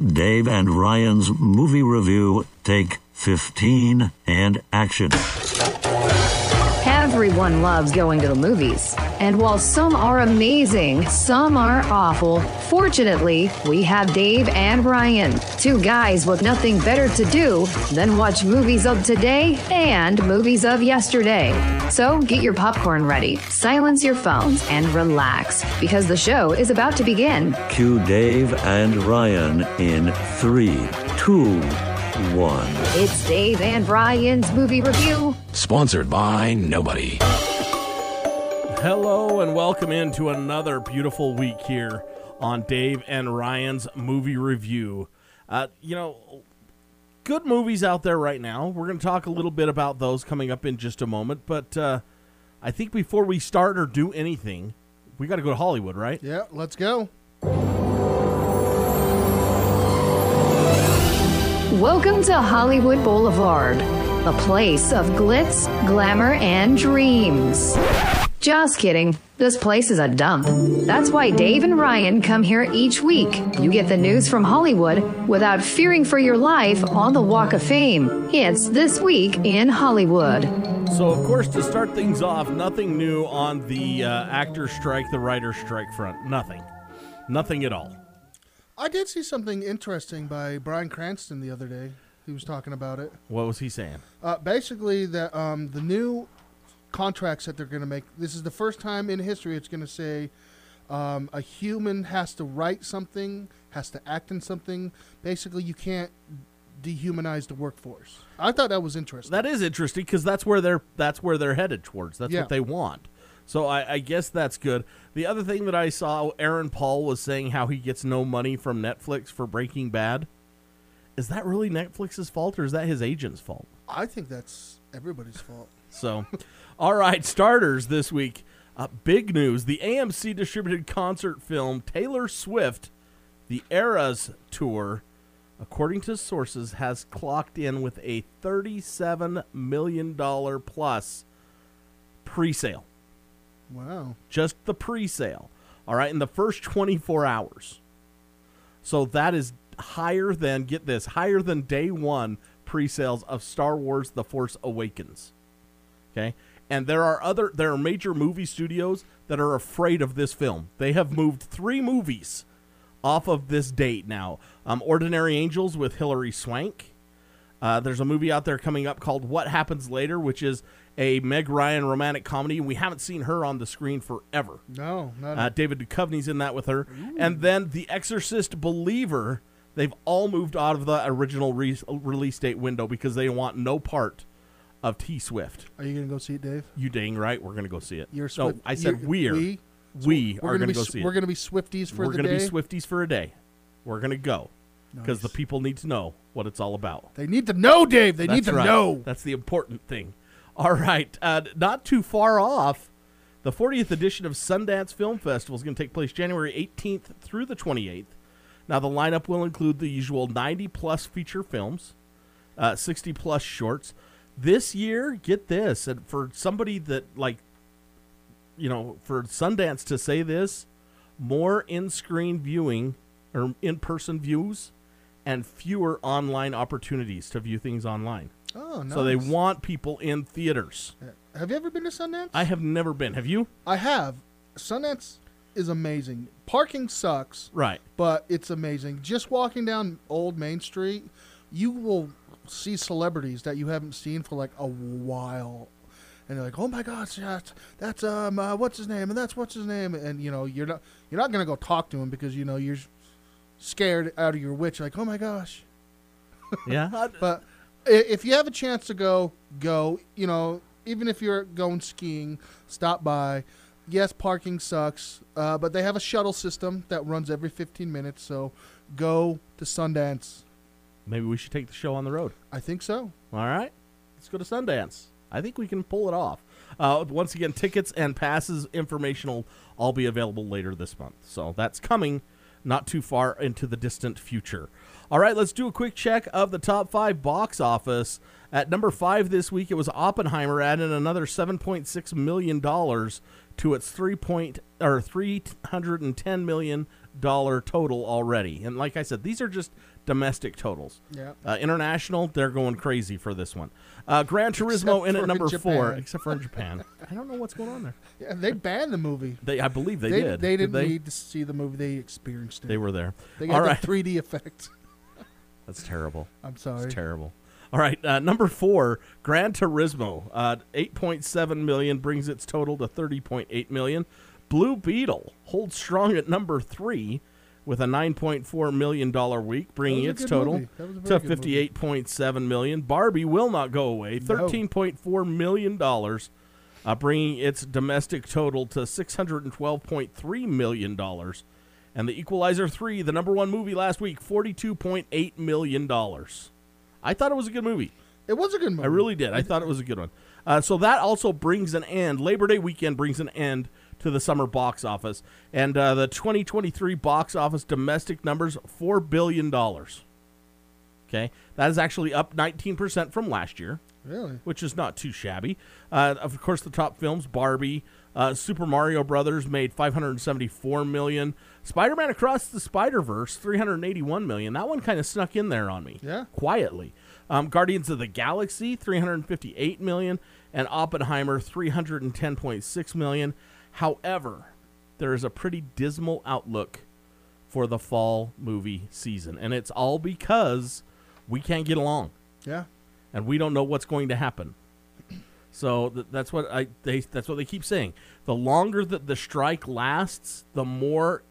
Dave and Ryan's movie review take 15 and action. Everyone loves going to the movies. And while some are amazing, some are awful. Fortunately, we have Dave and Ryan, two guys with nothing better to do than watch movies of today and movies of yesterday. So get your popcorn ready, silence your phones, and relax because the show is about to begin. Cue Dave and Ryan in three, two, one. It's Dave and Ryan's movie review. Sponsored by nobody. Hello and welcome into another beautiful week here on Dave and Ryan's movie review. Uh, you know, good movies out there right now. We're going to talk a little bit about those coming up in just a moment. But uh, I think before we start or do anything, we got to go to Hollywood, right? Yeah, let's go. Welcome to Hollywood Boulevard, a place of glitz, glamour, and dreams. Just kidding. This place is a dump. That's why Dave and Ryan come here each week. You get the news from Hollywood without fearing for your life on the Walk of Fame. It's This Week in Hollywood. So, of course, to start things off, nothing new on the uh, actor strike, the writer strike front. Nothing. Nothing at all. I did see something interesting by Bryan Cranston the other day. He was talking about it. What was he saying? Uh, basically, that um, the new contracts that they're going to make. This is the first time in history it's going to say um, a human has to write something, has to act in something. Basically, you can't dehumanize the workforce. I thought that was interesting. That is interesting because that's where they're that's where they're headed towards. That's Yeah. what they want. So I, I guess that's good. The other thing that I saw, Aaron Paul was saying how he gets no money from Netflix for Breaking Bad. Is that really Netflix's fault or is that his agent's fault? I think that's everybody's fault. So, all right, starters this week. Uh, big news: the AMC distributed concert film Taylor Swift, the Eras Tour, according to sources, has clocked in with a thirty-seven million dollar plus pre-sale. Wow. Just the pre-sale. All right, in the first twenty-four hours. So that is higher than get this higher than day one pre-sales of Star Wars: The Force Awakens. Okay. And there are other there are major movie studios that are afraid of this film. They have moved three movies off of this date now. Um, Ordinary Angels with Hilary Swank. Uh, there's a movie out there coming up called What Happens Later, which is a Meg Ryan romantic comedy. We haven't seen her on the screen forever. No, not Uh, David Duchovny's in that with her. And then The Exorcist Believer, they've all moved out of the original re- release date window because they want no part of T Swift. Are you going to go see it, Dave? You dang right, we're going to go see it. You're no, I said we're. we? We We're going gonna go see it. We're going to be Swifties for a day. we're the gonna day. be Swifties for a day. We're going to go because the people need to know what it's all about. They need to know, Dave. They need to right. know. That's the important thing. All right, uh, not too far off. The 40th edition of Sundance Film Festival is going to take place January 18th through the 28th. Now, the lineup will include the usual 90 plus feature films, uh, 60 plus shorts. This year, get this, and for somebody that like, you know, for Sundance to say this, more in-screen viewing or in-person views, and fewer online opportunities to view things online. Oh, nice. So they want people in theaters. Have you ever been to Sundance? I have never been. Have you? I have. Sundance is amazing. Parking sucks, Right. but it's amazing. Just walking down Old Main Street, you will see celebrities that you haven't seen for like a while. And they're like, "Oh my gosh, that's, that's um, uh, what's his name, and that's what's his name," and you know, you're not you're not gonna go talk to him because you know you're scared out of your witch. Like, oh my gosh, Yeah. but if you have a chance to go, go. You know, even if you're going skiing, stop by. Yes, parking sucks, uh, but they have a shuttle system that runs every 15 minutes. So go to Sundance. Maybe we should take the show on the road. I think so. All right. Let's go to Sundance. I think we can pull it off. Uh, once again, tickets and passes information will all be available later this month. So that's coming not too far into the distant future. All right, let's do a quick check of the top five box office. At number five this week, it was Oppenheimer, adding another seven point six million dollars to its three point or three hundred and ten million dollar total already. And like I said, these are just domestic totals. Yeah. Uh, international, they're going crazy for this one. Uh, Gran Turismo in at number in four, except for in Japan. I don't know what's going on there. Yeah, they banned the movie. They, I believe they, They, did. they Did didn't need to see the movie. They experienced it. They were there. They All got right, the 3D effect. that's terrible. I'm sorry. It's terrible. All right, uh, number four, Gran Turismo, uh, eight point seven million brings its total to thirty point eight million. Blue Beetle holds strong at number three with a nine point four million dollar week, bringing That was a its total movie. That was a to very good movie. fifty eight point seven million. Barbie will not go away, thirteen point four million dollars, uh, bringing its domestic total to six hundred and twelve point three million dollars. And the Equalizer 3, the number one movie last week, $42.8 million. I thought it was a good movie. It was a good movie. I really did. I thought it was a good one. Uh, so that also brings an end. Labor Day weekend brings an end to the summer box office, and uh, the 2023 box office domestic numbers four billion dollars. Okay, that is actually up 19 percent from last year Really? which is not too shabby. Uh, of course, the top films: Barbie, uh, Super Mario Brothers made 574 million. Spider-Man Across the Spider-Verse 381 million. That one kind of snuck in there on me, Yeah. quietly. Um, Guardians of the Galaxy 358 million, and Oppenheimer 310.6 million. However, there is a pretty dismal outlook for the fall movie season, and it's all because we can't get along Yeah. and we don't know what's going to happen. So th- that's what I they that's what they keep saying. The longer that the strike lasts, the more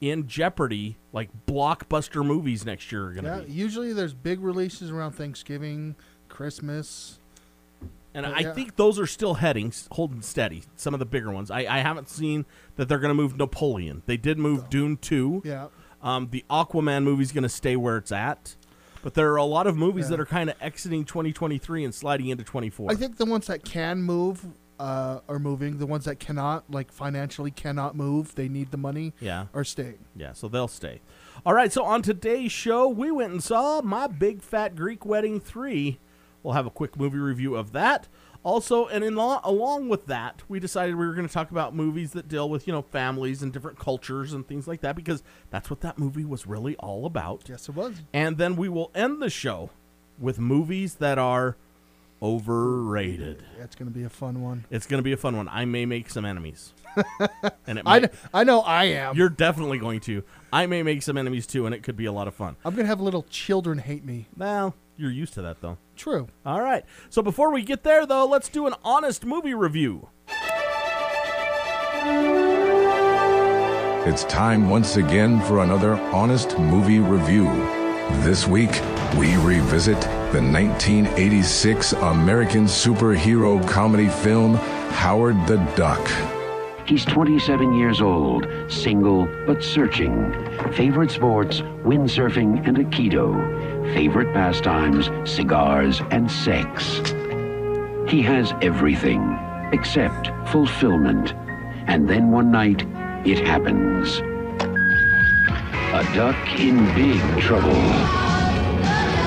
in jeopardy like blockbuster movies next year are going to Yeah. be. Usually there's big releases around Thanksgiving, Christmas. And But I yeah. think those are still heading holding steady. Some of the bigger ones. I, I haven't seen that they're going to move Napoleon. They did move Dune 2. Yeah. Um, the Aquaman movie's going to stay where it's at. But there are a lot of movies Yeah. that are kind of exiting 2023 and sliding into 24. I think the ones that can move uh, are moving. The ones that cannot, like financially cannot move, they need the money, yeah. are staying. Yeah, so they'll stay. All right, so on today's show, we went and saw My Big Fat Greek Wedding 3. We'll have a quick movie review of that. Also, and in lo- along with that, we decided we were going to talk about movies that deal with, you know, families and different cultures and things like that because that's what that movie was really all about. Yes, it was. And then we will end the show with movies that are overrated. It's going to be a fun one. It's going to be a fun one. I may make some enemies. and it I, might, I know I am. you're definitely going to. I may make some enemies too, and it could be a lot of fun. I'm going to have little children hate me. Well, you're used to that though. True. All right. So before we get there, though, let's do an honest movie review. It's time once again for another honest movie review. This week, we revisit the 1986 American superhero comedy film Howard the Duck. He's 27 years old, single but searching. Favorite sports, windsurfing and Aikido. Favorite pastimes, cigars and sex. He has everything except fulfillment. And then one night, it happens. A duck in big trouble.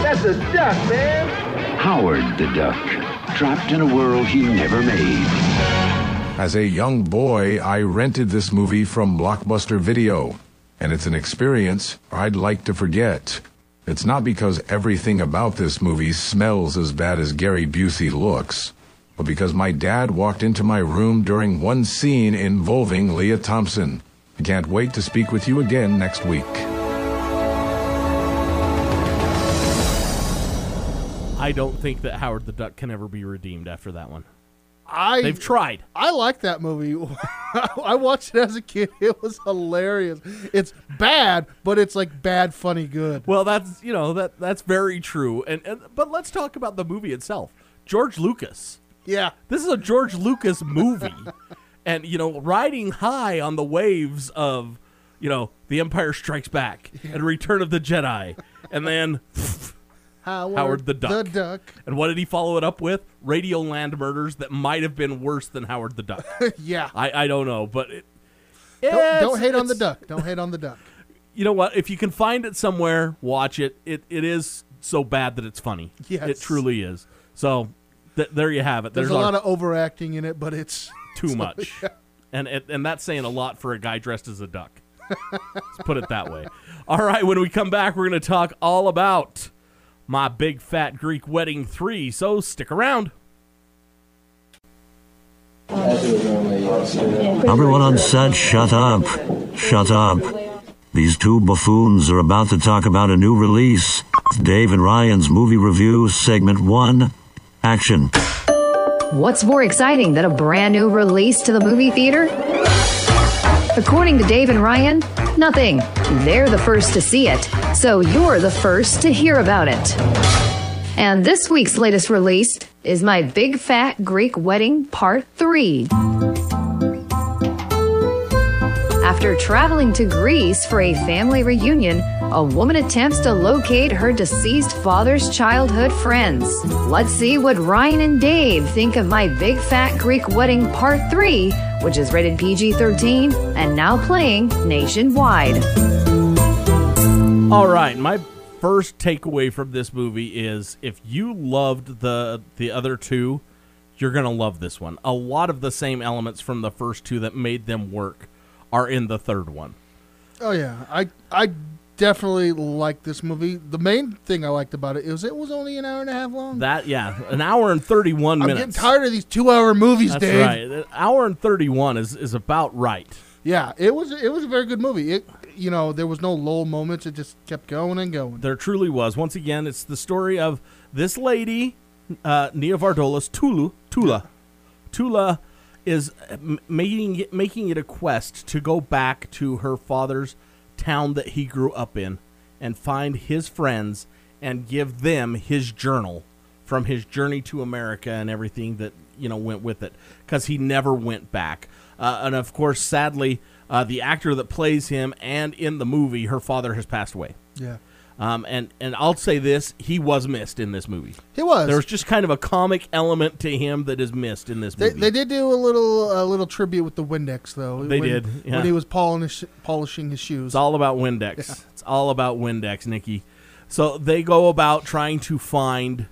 That's a duck, man. Howard the Duck, trapped in a world he never made. As a young boy, I rented this movie from Blockbuster Video, and it's an experience I'd like to forget. It's not because everything about this movie smells as bad as Gary Busey looks, but because my dad walked into my room during one scene involving Lea Thompson. I can't wait to speak with you again next week. I don't think that Howard the Duck can ever be redeemed after that one. I They've tried. I like that movie. I watched it as a kid. It was hilarious. It's bad, but it's like bad, funny, good. Well, that's you know that that's very true. And, and but let's talk about the movie itself. George Lucas. Yeah. This is a George Lucas movie, and you know, riding high on the waves of, you know, The Empire Strikes Back and Return of the Jedi, and then, Howard, Howard the Duck. The Duck. and what did he follow it up with? Radio Land Murders that might have been worse than Howard the Duck. yeah. I I don't know, but it, Don't, don't hate on the duck. Don't hate on the duck. You know what? If you can find it somewhere, watch it. It it is so bad that it's funny. Yes. it truly is. So th- there you have it. There's, There's, a lot of overacting in it, but it's too much, and it, and that's saying a lot for a guy dressed as a duck. Let's put it that way. All right, when we come back, we're going to talk all about my big fat Greek wedding three. So stick around. Everyone on set, shut up. Shut up. These two buffoons are about to talk about a new release. Dave and Ryan's movie review, segment one. Action. What's more exciting than a brand new release to the movie theater? According to Dave and Ryan, nothing. They're the first to see it, so you're the first to hear about it. And this week's latest release is My Big Fat Greek Wedding Part 3. After traveling to Greece for a family reunion, a woman attempts to locate her deceased father's childhood friends. Let's see what Ryan and Dave think of My Big Fat Greek Wedding Part 3, which is rated PG 13 and now playing nationwide. All right, my first takeaway from this movie is if you loved the the other two, you're going to love this one. A lot of the same elements from the first two that made them work are in the third one. Oh yeah, I I definitely liked this movie. The main thing I liked about it is it was only an hour and a half long. That yeah, an hour and 31 minutes. I'm getting tired of these two-hour movies, That's Dave. right. An hour and 31 is is about right. Yeah, it was it was a very good movie. It you know there was no lull moments. It just kept going and going. There truly was. Once again, it's the story of this lady, uh, Nia Vardalos Tulu, Tula. Tula is m- making it, making it a quest to go back to her father's town that he grew up in and find his friends and give them his journal from his journey to America and everything that you know went with it because he never went back. Uh, and of course, sadly, uh, the actor that plays him and in the movie, her father has passed away. Yeah, Um, and and I'll say this: he was missed in this movie. he was. There was just kind of a comic element to him that is missed in this They, movie. they did do a little a little tribute with the Windex though. They when, did, yeah. when he was polish, polishing his shoes. It's all about Windex. It's all about Windex, Nikki. So they go about trying to find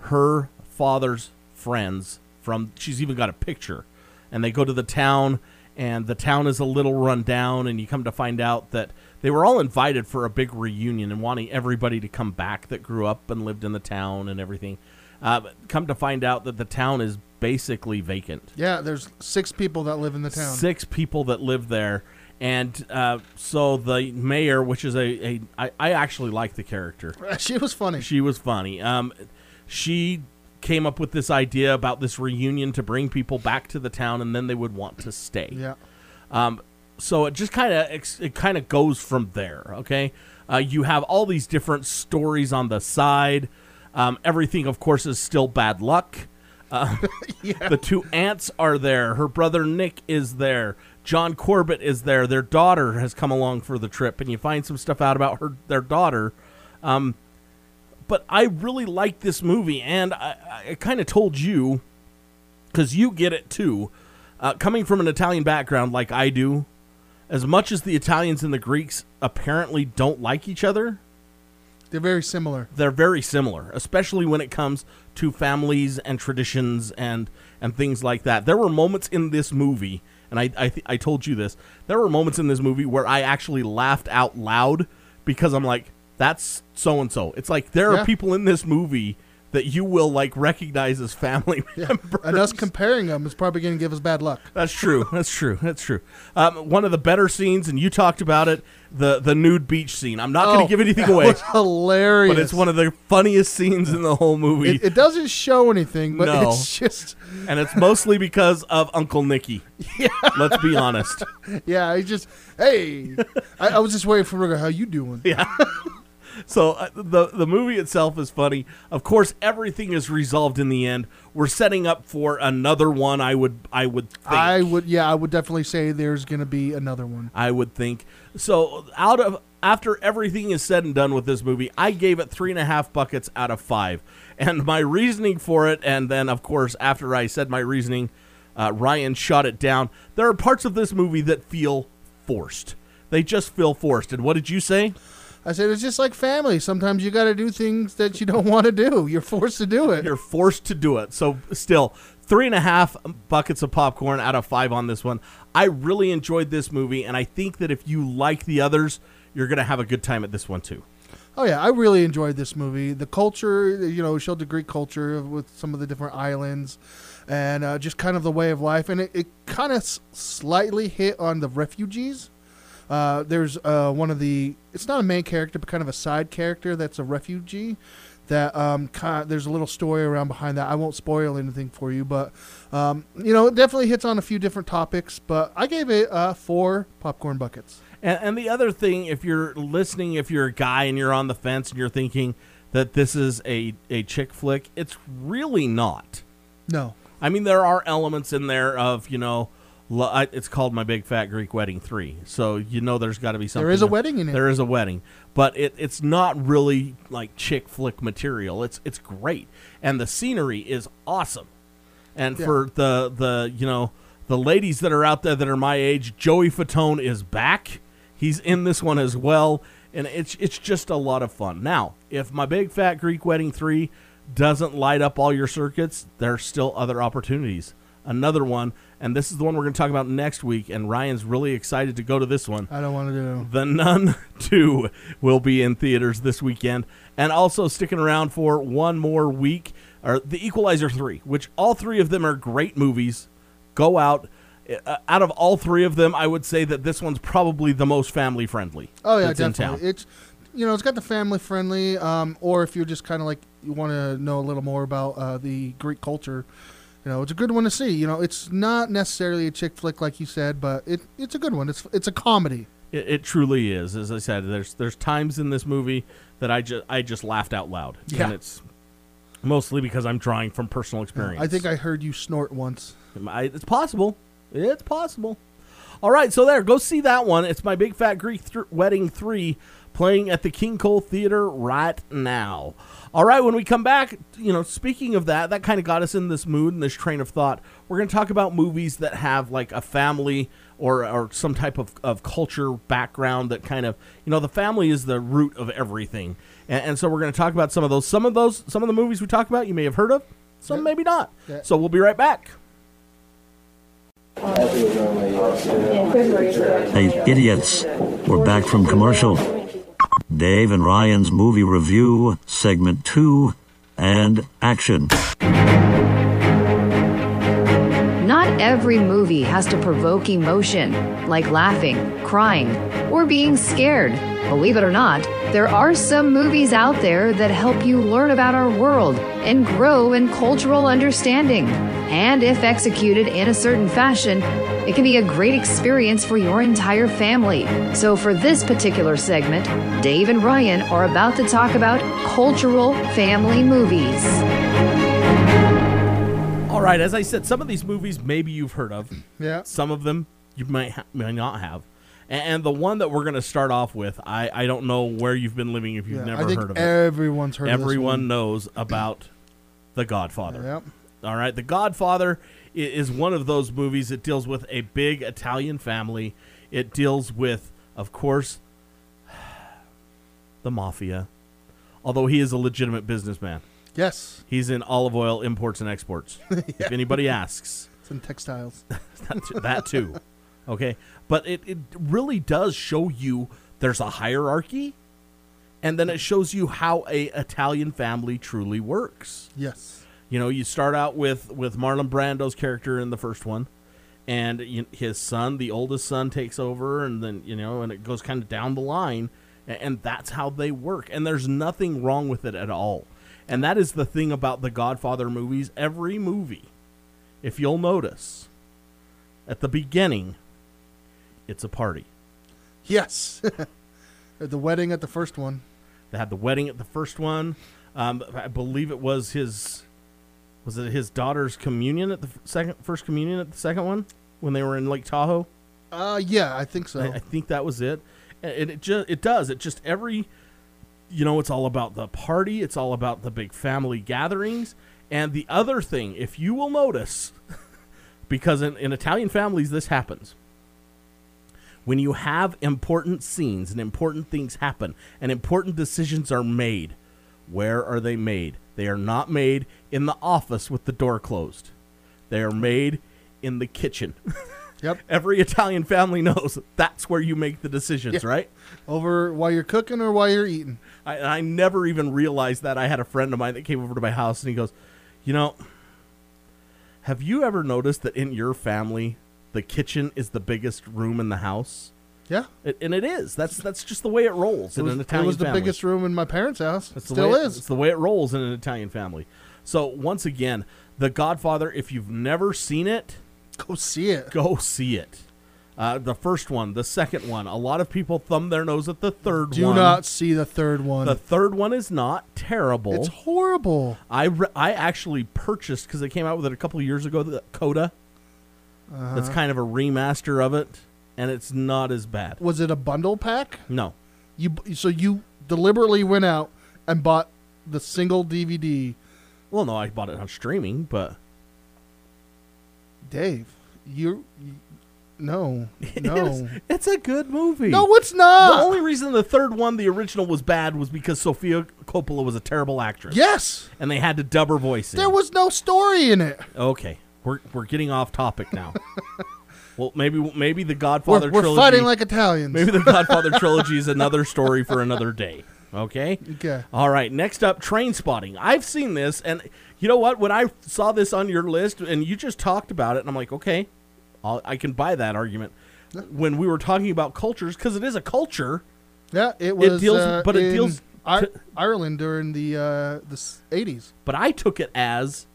her father's friends from she's even got a picture. And they go to the town and the town is a little run down and you come to find out that they were all invited for a big reunion and wanting everybody to come back that grew up and lived in the town and everything. Uh, come to find out that the town is basically vacant. yeah, there's six people that live in the town. six people that live there and uh, so the mayor which is a, a I, I actually like the character She was funny. she was funny um, she came up with this idea about this reunion to bring people back to the town and then they would want to stay yeah, um, so it just kind of it kind of goes from there. Okay, uh, you have all these different stories on the side. Um, everything, of course, is still bad luck. Uh, The two aunts are there. Her brother Nick is there. John Corbett is there. Their daughter has come along for the trip, and you find some stuff out about her their daughter. Um, but I really like this movie, and I, I kind of told you because you get it too. Uh, coming from an Italian background like I do, as much as the Italians and the Greeks apparently don't like each other, they're very similar. they're very similar, especially when it comes to families and traditions and and things like that. There were moments in this movie, and I I, th- I told you this. There were moments in this movie where I actually laughed out loud because I'm like, that's so and so. It's like there Yeah. are people in this movie that you will like recognize as family members. And us comparing them is probably going to give us bad luck. That's true. That's true. That's true. Um, one of the better scenes, and you talked about it, the the nude beach scene. I'm not going Oh, to give anything away, hilarious. but it's one of the funniest scenes in the whole movie, It, it doesn't show anything, but No. it's just and it's mostly because of Uncle Nicky. Yeah. Let's be honest. yeah. It's just hey, I, I was just waiting for Rigo. How you doing? Yeah. So uh, the the movie itself is funny. Of course, everything is resolved in the end. We're setting up for another one. I would I would think. I would yeah, I would definitely say there's going to be another one. I would think. So out of after everything is said and done with this movie, I gave it three and a half buckets out of five. And my reasoning for it, and then of course after I said my reasoning, uh, Ryan shot it down. There are parts of this movie that feel forced. They just feel forced. And what did you say? I said it's just like family. Sometimes you got to do things that you don't want to do. You're forced to do it. You're forced to do it. So still, three and a half buckets of popcorn out of five on this one. I really enjoyed this movie, and I think that if you like the others, you're gonna have a good time at this one too. Oh yeah, I really enjoyed this movie. The culture, you know, showed the Greek culture with some of the different islands, and uh, just kind of the way of life. And it, it kind of s- slightly hit on the refugees. Uh, there's uh, one of the. It's not a main character, but kind of a side character that's a refugee. That um, kind there's a little story around behind that. I won't spoil anything for you, but um, you know, it definitely hits on a few different topics. But I gave it uh, four popcorn buckets. And, and the other thing, if you're listening, if you're a guy and you're on the fence and you're thinking that this is a, a chick flick, it's really not. No, I mean, there are elements in there of, you know, it's called My Big Fat Greek Wedding 3. So, you know, there's got to be something. there is a wedding in it. There is a wedding, but it, it's not really like chick flick material. It's it's great, and the scenery is awesome. And Yeah. for the the you know the ladies that are out there that are my age, Joey Fatone is back. He's in this one as well, and it's it's just a lot of fun. Now, if my big fat Greek wedding three doesn't light up all your circuits, there's still other opportunities. Another one, and this is the one we're going to talk about next week. And Ryan's really excited to go to this one. I don't want to do. The Nun 2 will be in theaters this weekend. And also sticking around for one more week are The Equalizer 3, which all three of them are great movies. Go out. Uh, out of all three of them, I would say that this one's probably the most family friendly. Oh yeah, definitely. town. It's you know it's got the family friendly, um, or if you're just kind of like you want to know a little more about uh, the Greek culture, you know it's a good one to see. You know it's not necessarily a chick flick like you said, but it it's a good one. It's it's a comedy. It, it truly is. As I said, there's there's times in this movie that I just I just laughed out loud, Yeah. and it's mostly because I'm drawing from personal experience. I think I heard you snort once. I, it's possible. It's possible. All right, so there, go see that one. It's my Big Fat Greek th- Wedding 3 playing at the King Cole Theater right now. All right, when we come back, you know, speaking of that, that kind of got us in this mood and this train of thought. We're going to talk about movies that have like a family or, or some type of, of culture background that kind of, you know, the family is the root of everything. And, and so we're going to talk about some of those. Some of those, some of the movies we talk about, you may have heard of, some maybe not. Yeah. So we'll be right back. Hey, idiots. We're back from commercial. Dave and Ryan's movie review, segment two, and action. Not every movie has to provoke emotion, like laughing, crying, or being scared. Believe it or not, there are some movies out there that help you learn about our world and grow in cultural understanding. And if executed in a certain fashion, it can be a great experience for your entire family. So, for this particular segment, Dave and Ryan are about to talk about cultural family movies. All right, as I said, some of these movies maybe you've heard of. Yeah. Some of them you might ha- may not have. And, the one that we're going to start off with, I, I don't know where you've been living if you've Yeah, never heard of it. everyone's heard. Everyone knows about The Godfather. Yep. All right, The Godfather is one of those movies that deals with a big Italian family. It deals with, of course, the mafia. Although he is a legitimate businessman. Yes. He's in olive oil imports and exports. If anybody asks, It's in textiles. that too. Okay, but it, it really does show you there's a hierarchy, and then it shows you how a Italian family truly works. yes. You know, you start out with with Marlon Brando's character in the first one, and his son, the oldest son, takes over, and then you know, and it goes kind of down the line, and, and that's how they work. And there's nothing wrong with it at all. And that is the thing about the Godfather movies. Every movie, if you'll notice, at the beginning, it's a party. Yes. The wedding at the first one. They had the wedding at the first one. Um, I believe it was his. Was it his daughter's communion at the second, first communion at the second one when they were in Lake Tahoe? Uh, yeah, I think so. I, I think that was it. And it just it does it just every, you know, it's all about the party. It's all about the big family gatherings. And the other thing, if you will notice, because in, in Italian families this happens, when you have important scenes and important things happen and important decisions are made, where are they made? They are not made in the office with the door closed. They are made in the kitchen. Yep. Every Italian family knows that's where you make the decisions, Yeah. right? Over while you're cooking or while you're eating. I, I never even realized that. I had a friend of mine that came over to my house and he goes, You know, have you ever noticed that in your family, the kitchen is the biggest room in the house? Yeah. It, and it is. That's that's just the way it rolls It in was, an Italian. Family. It was the family. biggest room in my parents' house. The Still is. It's the way it rolls in an Italian family. So once again, The Godfather. If you've never seen it, Go see it. go see it. Uh, the first one, the second one. A lot of people thumb their nose at the third Do one. not see the third one. The third one is not terrible. it's horrible. I re- I actually purchased because they came out with it a couple years ago. The Coda. Uh-huh. That's kind of a remaster of it, and it's not as bad. Was it a bundle pack? No, You so you deliberately went out and bought the single DVD. well, no, I bought it on streaming, but Dave, you, you no, no, it's, it's a good movie. no, it's not. the only reason the third one, the original, was bad was because Sofia Coppola was a terrible actress. yes, and they had to dub her voice in. there was no story in it. okay, we're we're getting off topic now. well, maybe maybe the Godfather We're, we're trilogy. fighting like Italians. maybe the Godfather trilogy is another story for another day. Okay. Okay. All right. Next up, Trainspotting. I've seen this, and you know what? When I saw this on your list, and you just talked about it, and I'm like, okay, I'll, I can buy that argument. When we were talking about cultures, because it is a culture, Yeah, it was. deals- uh, but it deals I- Ireland during the uh, the eighties. but I took it as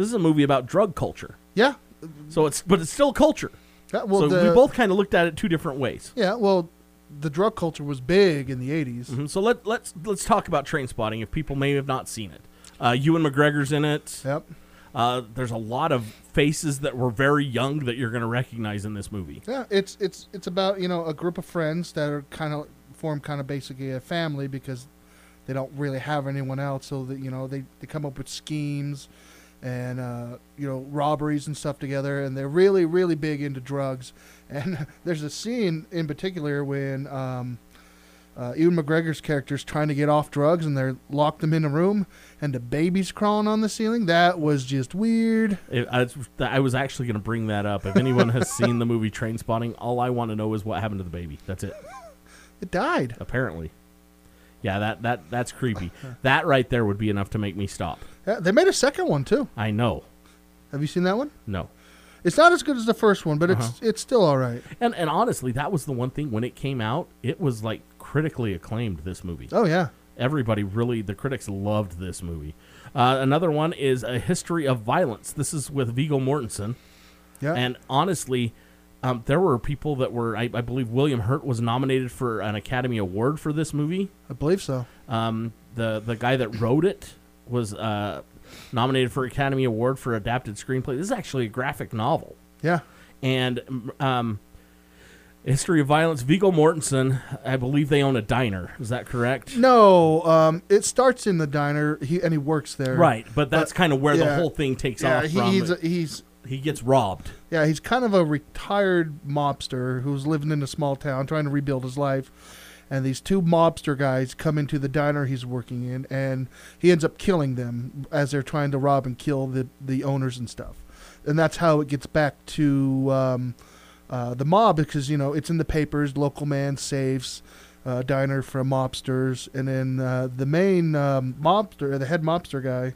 this is a movie about drug culture. Yeah. So it's but it's still culture. Yeah, well, so the, we both kind of looked at it two different ways. Yeah, well, the drug culture was big in the 80s. Mhm. So let let's let's talk about Trainspotting if people may have not seen it. Uh, Ewan McGregor's in it. Yep. Uh, there's a lot of faces that were very young that you're going to recognize in this movie. Yeah, it's it's it's about you know a group of friends that are kind of form kind of basically a family because they don't really have anyone else, so that you know they they come up with schemes and uh, you know robberies and stuff together, and they're really really big into drugs. And there's a scene in particular when. Um, uh, Ewan McGregor's character's trying to get off drugs, and they're locked them in a room, and the baby's crawling on the ceiling. That was just weird. It, I, I was actually going to bring that up. If anyone has seen the movie Trainspotting, all I want to know is what happened to the baby. That's it. It died. Apparently, yeah, that that that's creepy. That right there would be enough to make me stop. Yeah, they made a second one too. I know. Have you seen that one? No. It's not as good as the first one, but Uh-huh. it's it's still all right. And and honestly, that was the one thing when it came out, it was like critically acclaimed. This movie. Oh yeah, Everybody really, the critics loved this movie. Uh, another one is A History of Violence. This is with Viggo Mortensen. yeah. And honestly, um, there were people that were, I, I believe William Hurt was nominated for an Academy Award for this movie. I believe so. Um, the the guy that wrote it was uh, nominated for Academy Award for adapted screenplay. This is actually a graphic novel. Yeah, And um, History of Violence, Viggo Mortensen, I believe they own a diner. Is that correct? no, um, it starts in the diner, he and he works there. Right, but that's But, kind of where the whole thing takes Yeah, off he, from. he's he's he gets robbed. yeah he's kind of a retired mobster who's living in a small town trying to rebuild his life. And these two mobster guys come into the diner he's working in, and he ends up killing them as they're trying to rob and kill the the owners and stuff. And that's how it gets back to um, uh, the mob because you know it's in the papers. Local man saves uh, diner from mobsters, and then uh, the main um, mobster, the head mobster guy,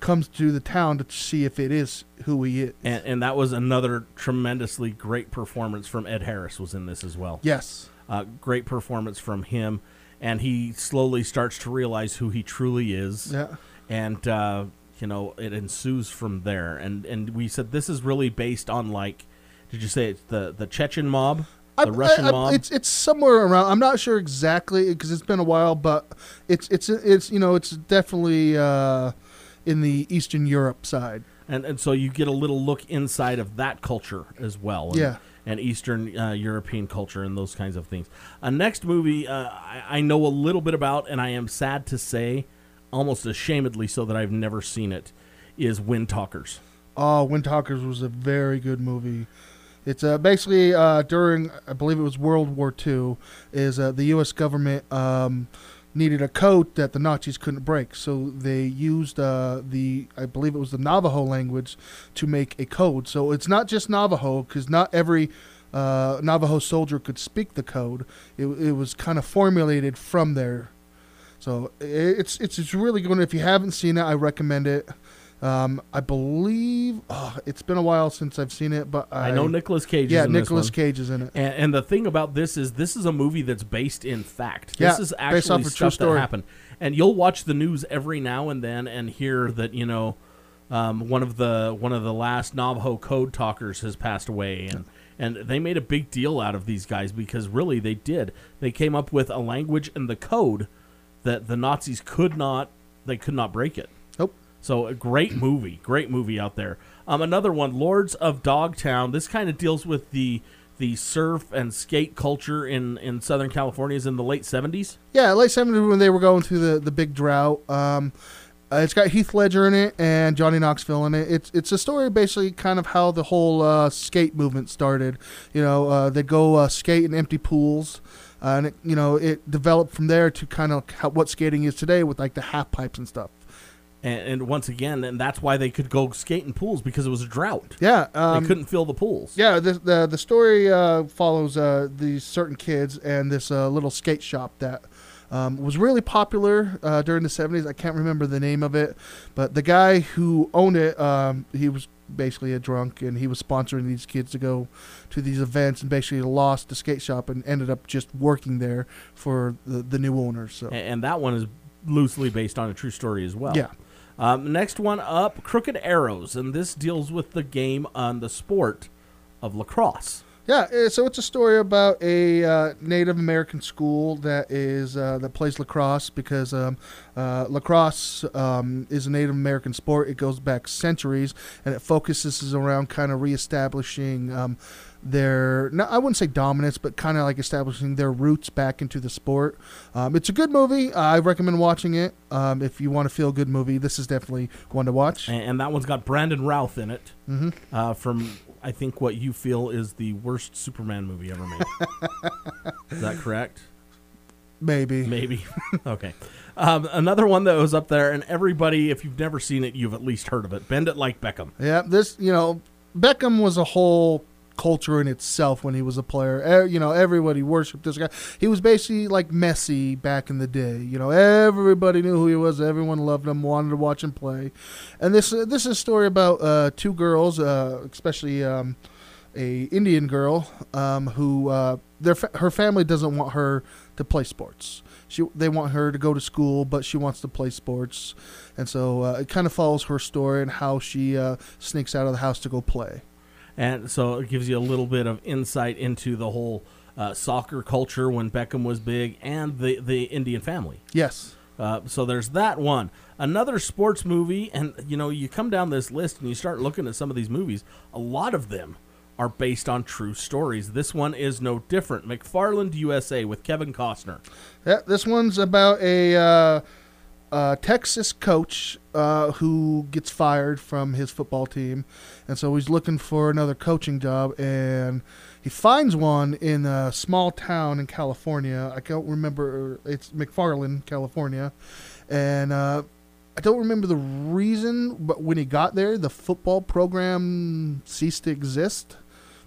comes to the town to see if it is who he is. And, and that was another tremendously great performance from Ed Harris was in this as well. yes, Uh, great performance from him, and he slowly starts to realize who he truly is. yeah, And uh, you know, it ensues from there. And and we said this is really based on like, did you say it's the the Chechen mob, the Russian I- I- mob? It's it's somewhere around. I'm not sure exactly because it's been a while, but it's it's it's you know it's definitely uh, in the Eastern Europe side. and and so you get a little look inside of that culture as well. And, Yeah. And Eastern uh, European culture and those kinds of things. A next movie uh, I, I know a little bit about, and I am sad to say, almost ashamedly so, that I've never seen it, is Windtalkers. Oh, Windtalkers was a very good movie. It's uh, basically uh, during, I believe it was World War II, is uh, the U.S. government um, needed a code that the Nazis couldn't break, so they used uh, the, I believe it was the Navajo language to make a code. So it's not just Navajo, because not every uh, Navajo soldier could speak the code. It, it was kind of formulated from there. So it's it's it's really good. If you haven't seen it, I recommend it. Um, I believe oh, it's been a while since I've seen it, but I, I know Nicolas Cage. Yeah, is in this Nicolas. Cage is in it. And, and the thing about this is, this is a movie that's based in fact. Yeah, this is based actually off a true stuff that happened. And you'll watch the news every now and then and hear that you know um, one of the one of the last Navajo code talkers has passed away, and and they made a big deal out of these guys because really they did. They came up with a language and the code that the Nazis could not they could not break it. So a great movie, great movie out there. Um, another one, Lords of Dogtown. This kind of deals with the the surf and skate culture in in Southern California is in the late seventies. Yeah, late '70s when they were going through the, the big drought. Um, uh, it's got Heath Ledger in it and Johnny Knoxville in it. It's it's a story basically kind of how the whole uh, skate movement started. You know, uh, they go uh, skate in empty pools, uh, and it, you know it developed from there to kind of how, what skating is today with like the half pipes and stuff. And, and once again, and that's why they could go skate in pools because it was a drought. Yeah, um, they couldn't fill the pools. Yeah, the the, the story uh, follows uh, these certain kids and this uh, little skate shop that um, was really popular uh, during the seventies. I can't remember the name of it, but the guy who owned it, um, he was basically a drunk and he was sponsoring these kids to go to these events and basically lost the skate shop and ended up just working there for the, the new owners. So A- and that one is loosely based on a true story as well. Yeah. Um, next one up, Crooked Arrows, and this deals with the game on the sport of lacrosse. Yeah, uh, so it's a story about a uh, Native American school that is uh, that plays lacrosse because um, uh, lacrosse um, is a Native American sport. It goes back centuries, and it focuses around kind of reestablishing um, their no, I wouldn't say dominance, but kind of like establishing their roots back into the sport. Um, it's a good movie. I recommend watching it um, if you want to feel a good movie. This is definitely one to watch. And, and that one's got Brandon Routh in it Mhm. uh, from, I think, what you feel is the worst Superman movie ever made. is that correct? Maybe. Maybe. okay. Um, another one that was up there, and everybody, if you've never seen it, you've at least heard of it. Bend It Like Beckham. Yeah, this you know Beckham was a whole culture in itself when he was a player. You know, everybody worshipped this guy. He was basically like Messi back in the day. You know, everybody knew who he was. Everyone loved him, wanted to watch him play. And this uh, this is a story about uh, two girls, uh, especially um, a Indian girl um, who uh, their fa- her family doesn't want her to play sports. She they want her to go to school, but she wants to play sports, and so uh, it kind of follows her story and how she uh, sneaks out of the house to go play. And so it gives you a little bit of insight into the whole uh, soccer culture when Beckham was big and the, the Indian family. Yes. Uh, so there's that one. Another sports movie, and you know, you come down this list and you start looking at some of these movies, a lot of them are based on true stories. This one is no different. McFarland USA with Kevin Costner. Yeah, this one's about a uh, uh, Texas coach uh, who gets fired from his football team, and so he's looking for another coaching job, and he finds one in a small town in California. I can't remember. It's McFarland, California, and uh, I don't remember the reason, but when he got there, the football program ceased to exist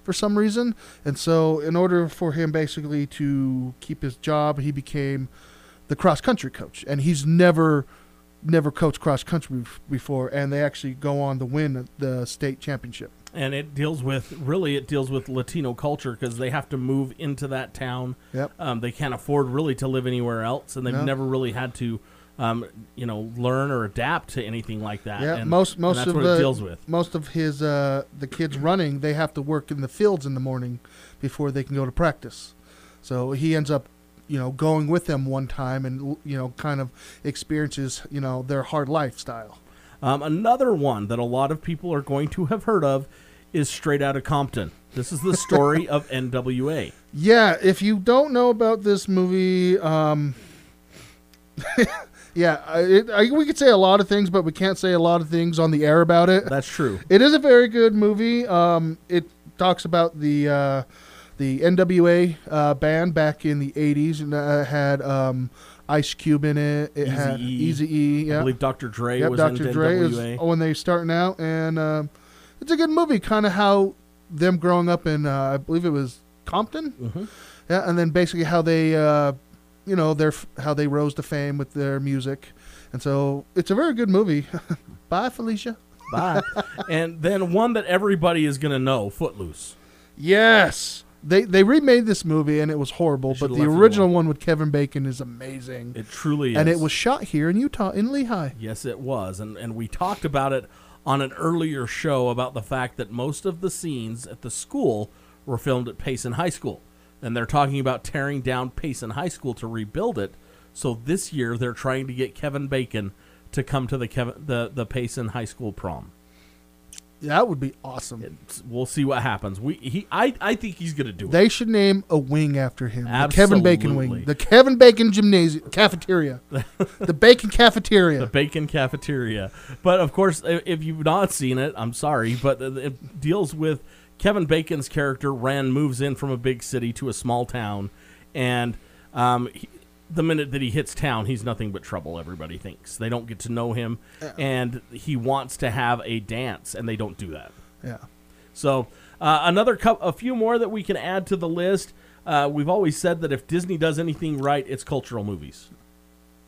for some reason. And so, in order for him basically to keep his job, he became the cross country coach. And he's never, never coached cross country before. And they actually go on to win the state championship. And it deals with really it deals with Latino culture because they have to move into that town. Yep. Um, they can't afford really to live anywhere else, and they've No. never really had to, um, you know, learn or adapt to anything like that. Yeah, and, most and most that's of what the it deals with. most of his uh, the kids running, they have to work in the fields in the morning before they can go to practice. So he ends up, you know, going with them one time and you know kind of experiences you know their hard lifestyle. Um, another one that a lot of people are going to have heard of is Straight Outta Compton. This is the story of NWA. Yeah, if you don't know about this movie, um, yeah, I, it, I, we could say a lot of things, but we can't say a lot of things on the air about it. That's true. It is a very good movie. Um, it talks about the uh, the NWA uh, band back in the '80s, and uh, had um, Ice Cube in it. It had Eazy-E. Easy E. I Yeah, believe Dr. Dre yep. was Dr. in Dre is when they starting out, and um it's a good movie. Kind of how them growing up in, uh, I believe it was Compton. Mhm. Yeah, and then basically how they, uh, you know, their how they rose to fame with their music, and so it's a very good movie. Bye, Felicia. Bye. and then one that everybody is going to know, Footloose. Yes. They they remade this movie and it was horrible, but the original one with Kevin Bacon is amazing. It truly is. and it was shot here in Utah in Lehi. Yes, it was. And, and we talked about it on an earlier show about the fact that most of the scenes at the school were filmed at Payson High School. And they're talking about tearing down Payson High School to rebuild it. So this year they're trying to get Kevin Bacon to come to the Kevin, the, the Payson High School prom. That would be awesome. It's- we'll see what happens. We he I, I think he's going to do it. They should name a wing after him. Absolutely. The Kevin Bacon wing. The Kevin Bacon gymnasium cafeteria. the Bacon cafeteria. the bacon cafeteria. But of course, if you've not seen it, I'm sorry, but it- it deals with Kevin Bacon's character. Ren moves in from a big city to a small town, and um, he, the minute that he hits town, he's nothing but trouble. Everybody thinks they don't get to know him, and he wants to have a dance, and they don't do that. yeah. So uh, another a few more that we can add to the list. Uh, we've always said that if Disney does anything right, it's cultural movies,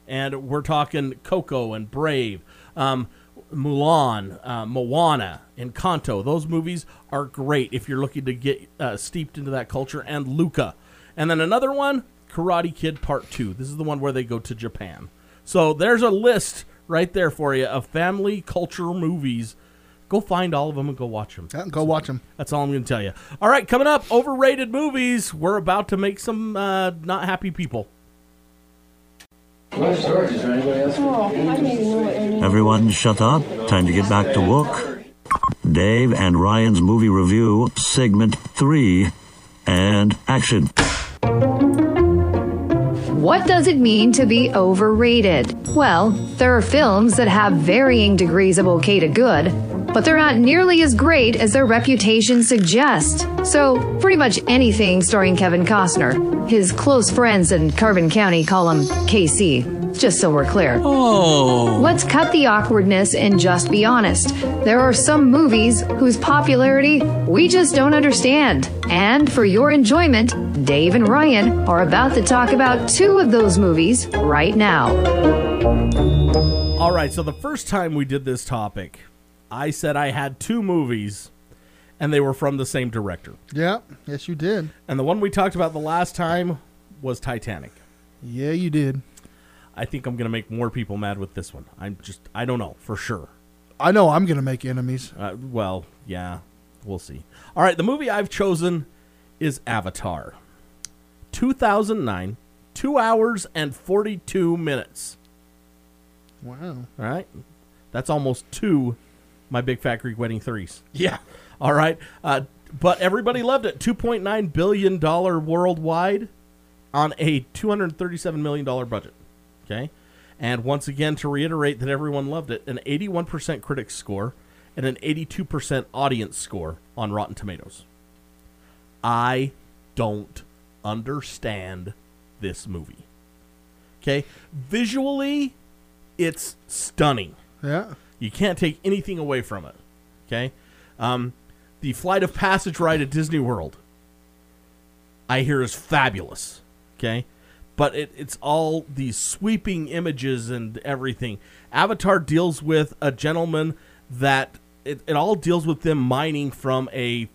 and we're talking Coco and Brave, um, Mulan, uh, Moana, and Encanto. Those movies are great if you're looking to get uh, steeped into that culture. And Luca, and then another one, Karate Kid Part Two. This is the one where they go to Japan. So there's a list right there for you of family culture movies. Go find all of them and go watch them. Yeah, Go watch them. That's all I'm going to tell you. All right, coming up, overrated movies. We're about to make some uh, not happy people. Everyone shut up. Time to get back to work. Dave and Ryan's movie review, segment 3, and action. What does it mean to be overrated? Well, there are films that have varying degrees of okay to good, but they're not nearly as great as their reputation suggests. So, pretty much anything starring Kevin Costner. His close friends in Carbon County call him KC, just so we're clear. Oh. Let's cut the awkwardness and just be honest. There are some movies whose popularity we just don't understand. And for your enjoyment, Dave and Ryan are about to talk about two of those movies right now. All right, so the first time we did this topic, I said I had two movies, and they were from the same director. Yeah. Yes, you did. And the one we talked about the last time was Titanic. Yeah, you did. I think I'm going to make more people mad with this one. I'm just, I don't know for sure. I know I'm gonna make enemies. Uh, well, yeah, we'll see. All right, the movie I've chosen is Avatar. 2009, two hours and 42 minutes. Wow. All right, that's almost two. My Big Fat Greek Wedding threes. Yeah. All right, uh, but everybody loved it. 2.9 billion dollar worldwide on a 237 million dollar budget. Okay, and once again to reiterate that everyone loved it, an 81% critics score and an 82% audience score on Rotten Tomatoes. I don't understand this movie. Okay, visually, it's stunning. Yeah. You can't take anything away from it. Okay? Um, the Flight of Passage ride at Disney World, I hear is fabulous. Okay? But it, it's all these sweeping images and everything. Avatar deals with a gentleman that it, it all deals with them mining from a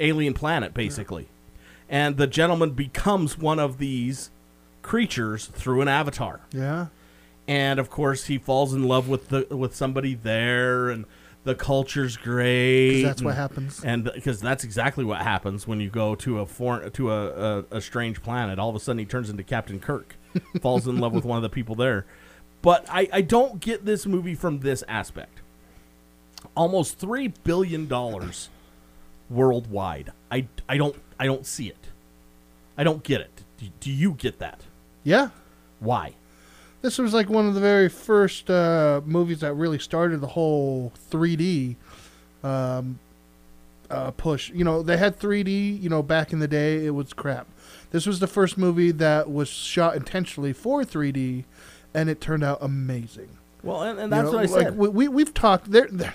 alien planet, basically. And the gentleman becomes one of these creatures through an avatar Yeah. and of course he falls in love with the with somebody there and the culture's great that's what happens. and because that's exactly what happens when you go to a foreign to a, a, a strange planet all of a sudden he turns into captain kirk falls in love with one of the people there but I, I don't get this movie from this aspect almost three billion dollars worldwide i i don't i don't see it i don't get it do, do you get that Yeah. why This was like one of the very first uh, movies that really started the whole 3D. Um, uh, push. You know, they had 3D. You know, back in the day, it was crap. This was the first movie that was shot intentionally for 3D, and it turned out amazing. Well, and, and You that's know, what I like, said. We, we we've talked there, there.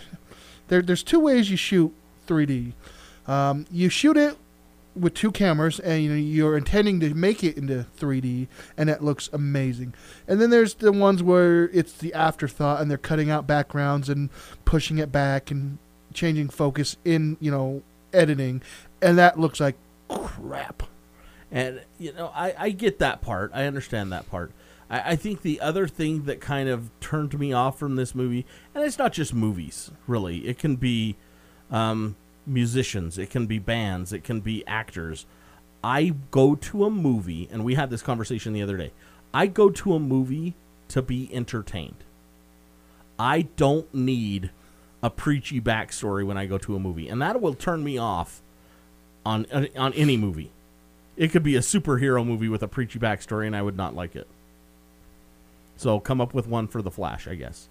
There, there's two ways you shoot 3D. Um, you shoot it with two cameras, and you know, you're intending to make it into 3D, and it looks amazing. And then there's the ones where it's the afterthought, and they're cutting out backgrounds and pushing it back and changing focus in you know editing, and that looks like crap. And you know, I, I get that part. I understand that part. I, I think the other thing that kind of turned me off from this movie, and it's not just movies, really. It can be um, musicians, it can be bands, it can be actors. I go to a movie, and we had this conversation the other day. I go to a movie to be entertained. I don't need a preachy backstory when I go to a movie, and that will turn me off on on any movie. It could be a superhero movie with a preachy backstory, and I would not like it. So come up with one for the Flash, I guess.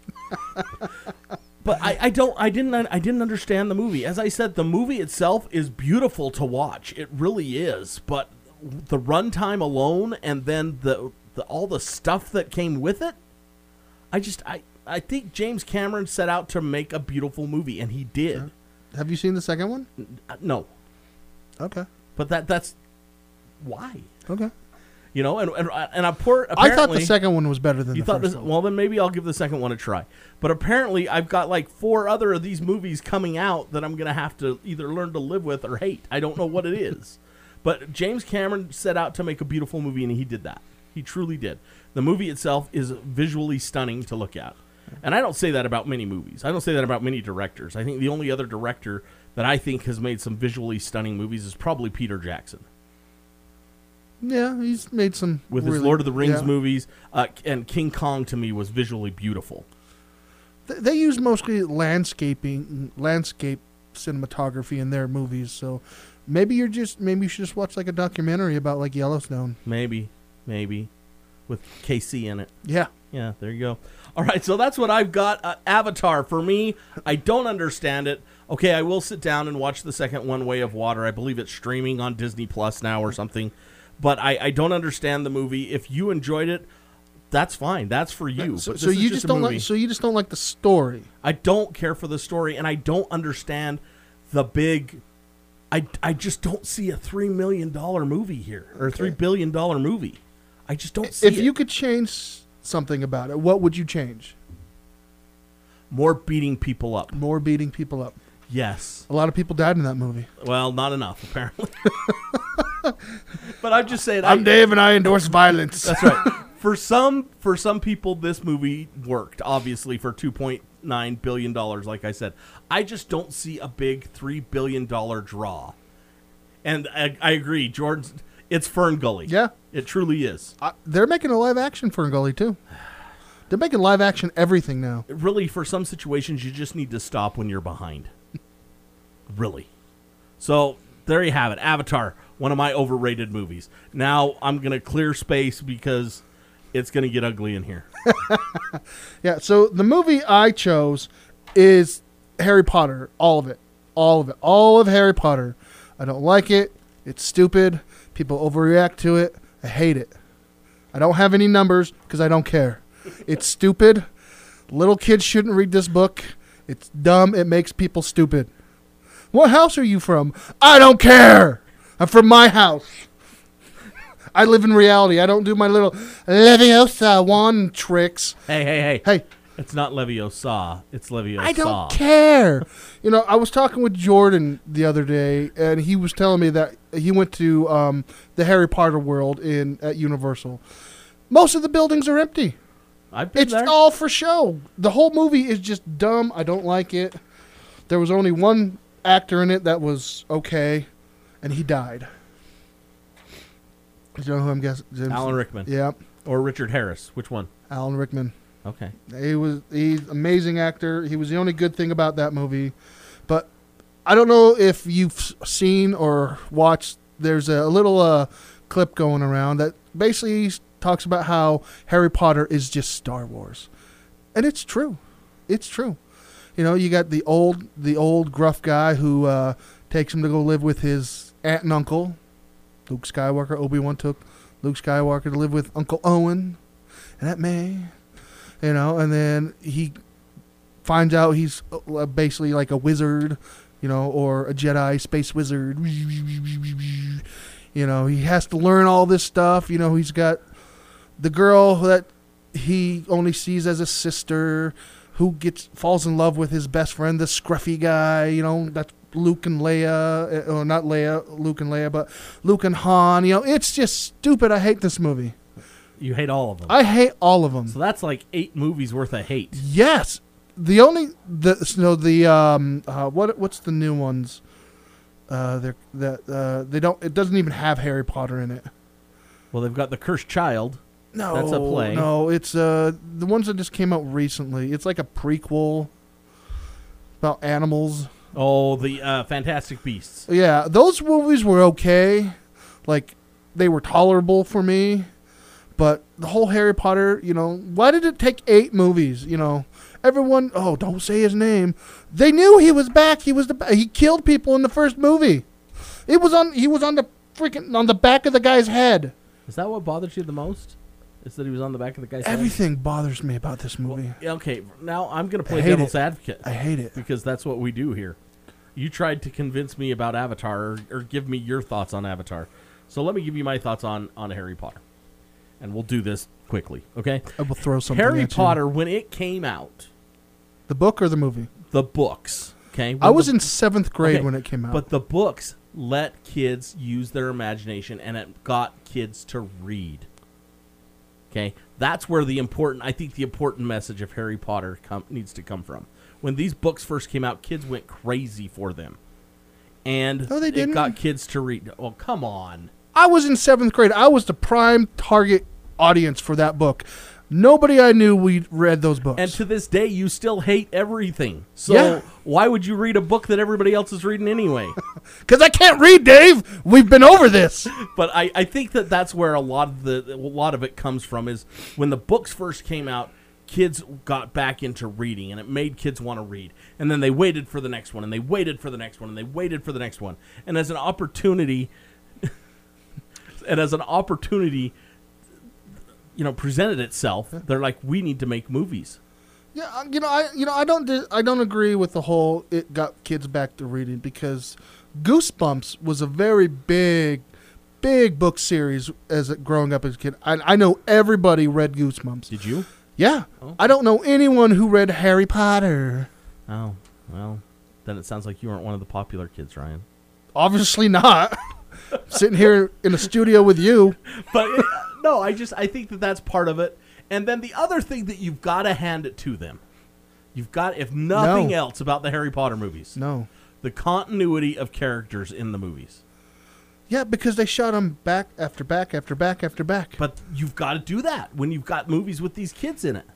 but I, I don't I didn't I didn't understand the movie. As I said, the movie itself is beautiful to watch. It really is. But the runtime alone, and then the, the all the stuff that came with it, I just I I think James Cameron set out to make a beautiful movie, and he did. Have you seen the second one? Uh, No, Okay. but that that's why. Okay. You know, and and, and a poor. I thought the second one was better than You the thought first this? one. Well, then maybe I'll give the second one a try. But apparently, I've got like four other of these movies coming out that I'm gonna have to either learn to live with or hate. I don't know what it is. But James Cameron set out to make a beautiful movie, and he did that. He truly did. The movie itself is visually stunning to look at, and I don't say that about many movies. I don't say that about many directors. I think the only other director that I think has made some visually stunning movies is probably Peter Jackson Yeah, he's made some with his Lord of the Rings yeah. movies, uh, and King Kong to me was visually beautiful. Th- They use mostly landscaping, landscape cinematography in their movies. So maybe you're just maybe you should just watch like a documentary about like Yellowstone. Maybe, maybe, with KC in it. Yeah, Yeah, there you go. All right, so that's what I've got. Uh, Avatar for me, I don't understand it. Okay, I will sit down and watch the second One Way of Water. I believe it's streaming on Disney Plus now or something. But I, I don't understand the movie. If you enjoyed it, that's fine. That's for you. So, But so you just just don't movie. like so you just don't like the story. I don't care for the story, and I don't understand the big. I, I just don't see a three million dollar movie here or a three billion dollar movie. I just don't see If it. you could change something about it, what would you change? more beating people up. More beating people up. Yes. A lot of people died in that movie. Well, not enough apparently. but I'm just saying. I'm I, Dave, and I endorse violence. that's right. For some, for some people, this movie worked. Obviously, for 2.9 billion dollars, like I said, I just don't see a big three billion dollar draw. And I, I agree, Jordan. It's Fern Gully. Yeah. it truly is. Uh, they're making a live action Fern Gully too. They're making live action everything now. really for some situations you just need to stop when you're behind really so there you have it avatar one of my overrated movies now i'm gonna clear space because it's gonna get ugly in here Yeah, so the movie I chose is Harry Potter, all of it. All of it. All of Harry Potter. I don't like it. It's stupid. People overreact to it. I hate it. I don't have any numbers because I don't care. It's stupid. Little kids shouldn't read this book. It's dumb. It makes people stupid. What house are you from? I don't care. I'm from my house. I live in reality. I don't do my little Leviosa wand tricks. hey hey hey Hey, it's not leviosa it's leviosa I don't care. You know, I was talking with Jordan the other day, and he was telling me that he went to um, the Harry Potter world in at Universal. Most of the buildings are empty. i've been It's there all for show. The whole movie is just dumb. I don't like it. There was only one actor in it that was okay, and he died. Do you know who I'm guessing? alan rickman Yeah, or richard harris which one Alan Rickman. okay He was he's amazing actor. He was the only good thing about that movie. But I don't know if you've seen or watched. There's a little uh, clip going around that basically talks about how Harry Potter is just Star Wars, and it's true. It's true. You know, you got the old the old gruff guy who uh, takes him to go live with his aunt and uncle. Luke Skywalker, Obi Wan took Luke Skywalker to live with Uncle Owen and Aunt May, you know, and then he finds out he's uh, basically like a wizard, you know, or a Jedi space wizard. You know, he has to learn all this stuff. You know, he's got the girl that he only sees as a sister who gets falls in love with his best friend, the scruffy guy, you know, that's Luke and Leia, uh, or not Leia, Luke and Leia, but Luke and Han. You know, it's just stupid. I hate this movie. You hate all of them. I hate all of them. so that's like eight movies worth of hate. Yes, the only the no the um uh, what what's the new ones? Uh, they're that uh, they don't. It doesn't even have Harry Potter in it. Well, they've got the Cursed Child. No, That's a play. No, it's uh the ones that just came out recently. It's like a prequel about animals. Oh, the uh, Fantastic Beasts. Yeah, those movies were okay. Like they were tolerable for me. But the whole Harry Potter, you know, why did it take eight movies? You know, everyone. Oh, don't say his name. They knew he was back. He was the. He killed people in the first movie. It was on. He was on the freaking on the back of the guy's head. Is that what bothers you the most? Is that he was on the back of the guy's head? Everything bothers me about this movie. Yeah, Okay, now I'm going to play devil's it. advocate. I hate it. because that's what we do here. You tried to convince me about Avatar or, or give me your thoughts on Avatar. So let me give you my thoughts on, on Harry Potter. And we'll do this quickly, okay? I will throw something. Harry. Potter, when it came out, the book or the movie. the books, okay? I was the- in seventh grade okay, when it came out. But the books let kids use their imagination and it got kids to read. Okay? That's where the important, I think the important message of Harry Potter com- needs to come from. When these books first came out, kids went crazy for them. And No, they didn't. got kids to read. Well, come on. I was in seventh grade. I was the prime target audience for that book. Nobody I knew we read those books. And to this day, you still hate everything. So Yeah. why would you read a book that everybody else is reading anyway? Because I can't read, Dave. We've been over this. but I, I think that that's where a lot of the a lot of it comes from is when the books first came out kids got back into reading and it made kids want to read and then they waited for the next one and they waited for the next one and they waited for the next one and as an opportunity and as an opportunity you know presented itself they're like we need to make movies Yeah, uh, you know, I you know, I don't I don't agree with the whole it got kids back to reading because Goosebumps was a very big, big book series as a, growing up as a kid. I, I know everybody read Goosebumps. did you Yeah, Oh. I don't know anyone who read Harry Potter. oh well then it sounds like you weren't one of the popular kids ryan Obviously not. Sitting here in a studio with you. but it- no, I just I think that that's part of it. And then the other thing that you've got to hand it to them, you've got if nothing No. else about the Harry Potter movies, No. the continuity of characters in the movies. Yeah, because they shot them back after back after back after back. But you've got to do that when you've got movies with these kids in it.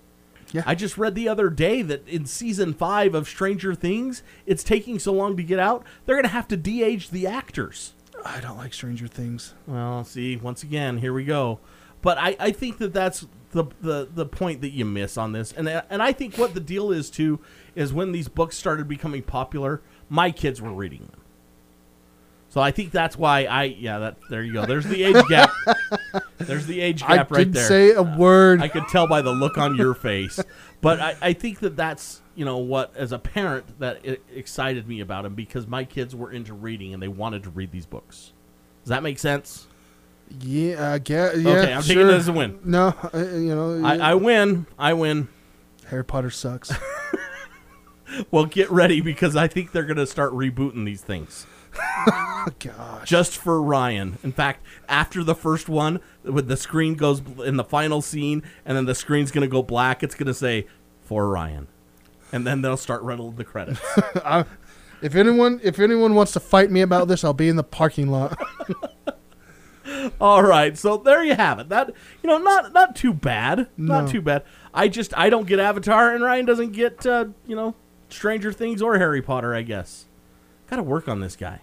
Yeah. I just read the other day that in season five of Stranger Things, it's taking so long to get out. They're going to have to de-age the actors. I don't like Stranger Things. Well, see, once again, here we go. But I, I think that that's the, the the point that you miss on this, and and I think what the deal is too is when these books started becoming popular, my kids were reading them. So I think that's why I yeah that there you go. There's the age gap. There's the age I gap right didn't there. say a word. I could tell by the look on your face. But I, I think that that's you know what as a parent that it excited me about him because my kids were into reading and they wanted to read these books. Does that make sense? yeah, I guess. Yeah, Okay, I'm taking sure. it as a win. No, I, you know, I, I win. I win. Harry Potter sucks. Well, get ready because I think they're going to start rebooting these things gosh. just for Ryan. In fact, after the first one, when the screen goes in the final scene, and then the screen's going to go black, it's going to say for Ryan, and then they'll start running the credits. If anyone, if anyone wants to fight me about this, I'll be in the parking lot. All right, so there you have it. That you know, not not too bad, not No. too bad. I just I don't get Avatar, and Ryan doesn't get uh, you know Stranger Things or Harry Potter. I guess. Got to work on this guy.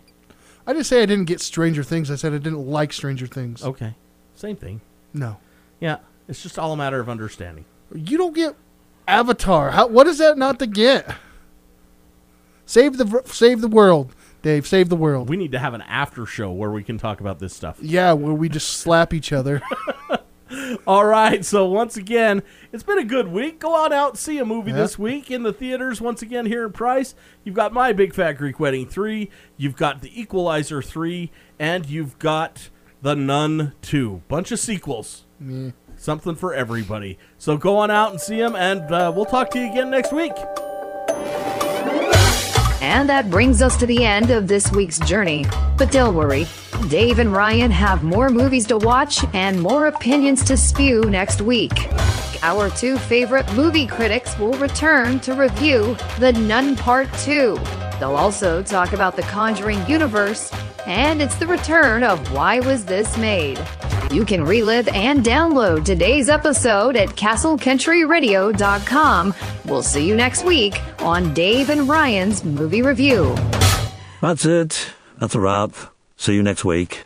I didn't say I didn't get Stranger Things. I said I didn't like Stranger Things. Okay, same thing. No, Yeah, it's just all a matter of understanding. you don't get Avatar. How? What is that not to get? Save the save the world. Dave, save the world. We need to have an after show where we can talk about this stuff. yeah, where we just slap each other. All right. So once again, it's been a good week. Go on out and see a movie Yeah. this week in the theaters. Once again, here in Price, you've got My Big Fat Greek Wedding three, you've got The Equalizer three, and you've got The Nun two. Bunch of sequels. Something for everybody. So go on out and see them, and uh, we'll talk to you again next week. And that brings us to the end of this week's journey. But don't worry, Dave and Ryan have more movies to watch and more opinions to spew next week. Our two favorite movie critics will return to review The Nun Part 2. They'll also talk about the Conjuring universe, and it's the return of Why Was This Made? You can relive and download today's episode at castlecountryradio.com. We'll see you next week on Dave and Ryan's Movie Review. That's it. That's a wrap. See you next week.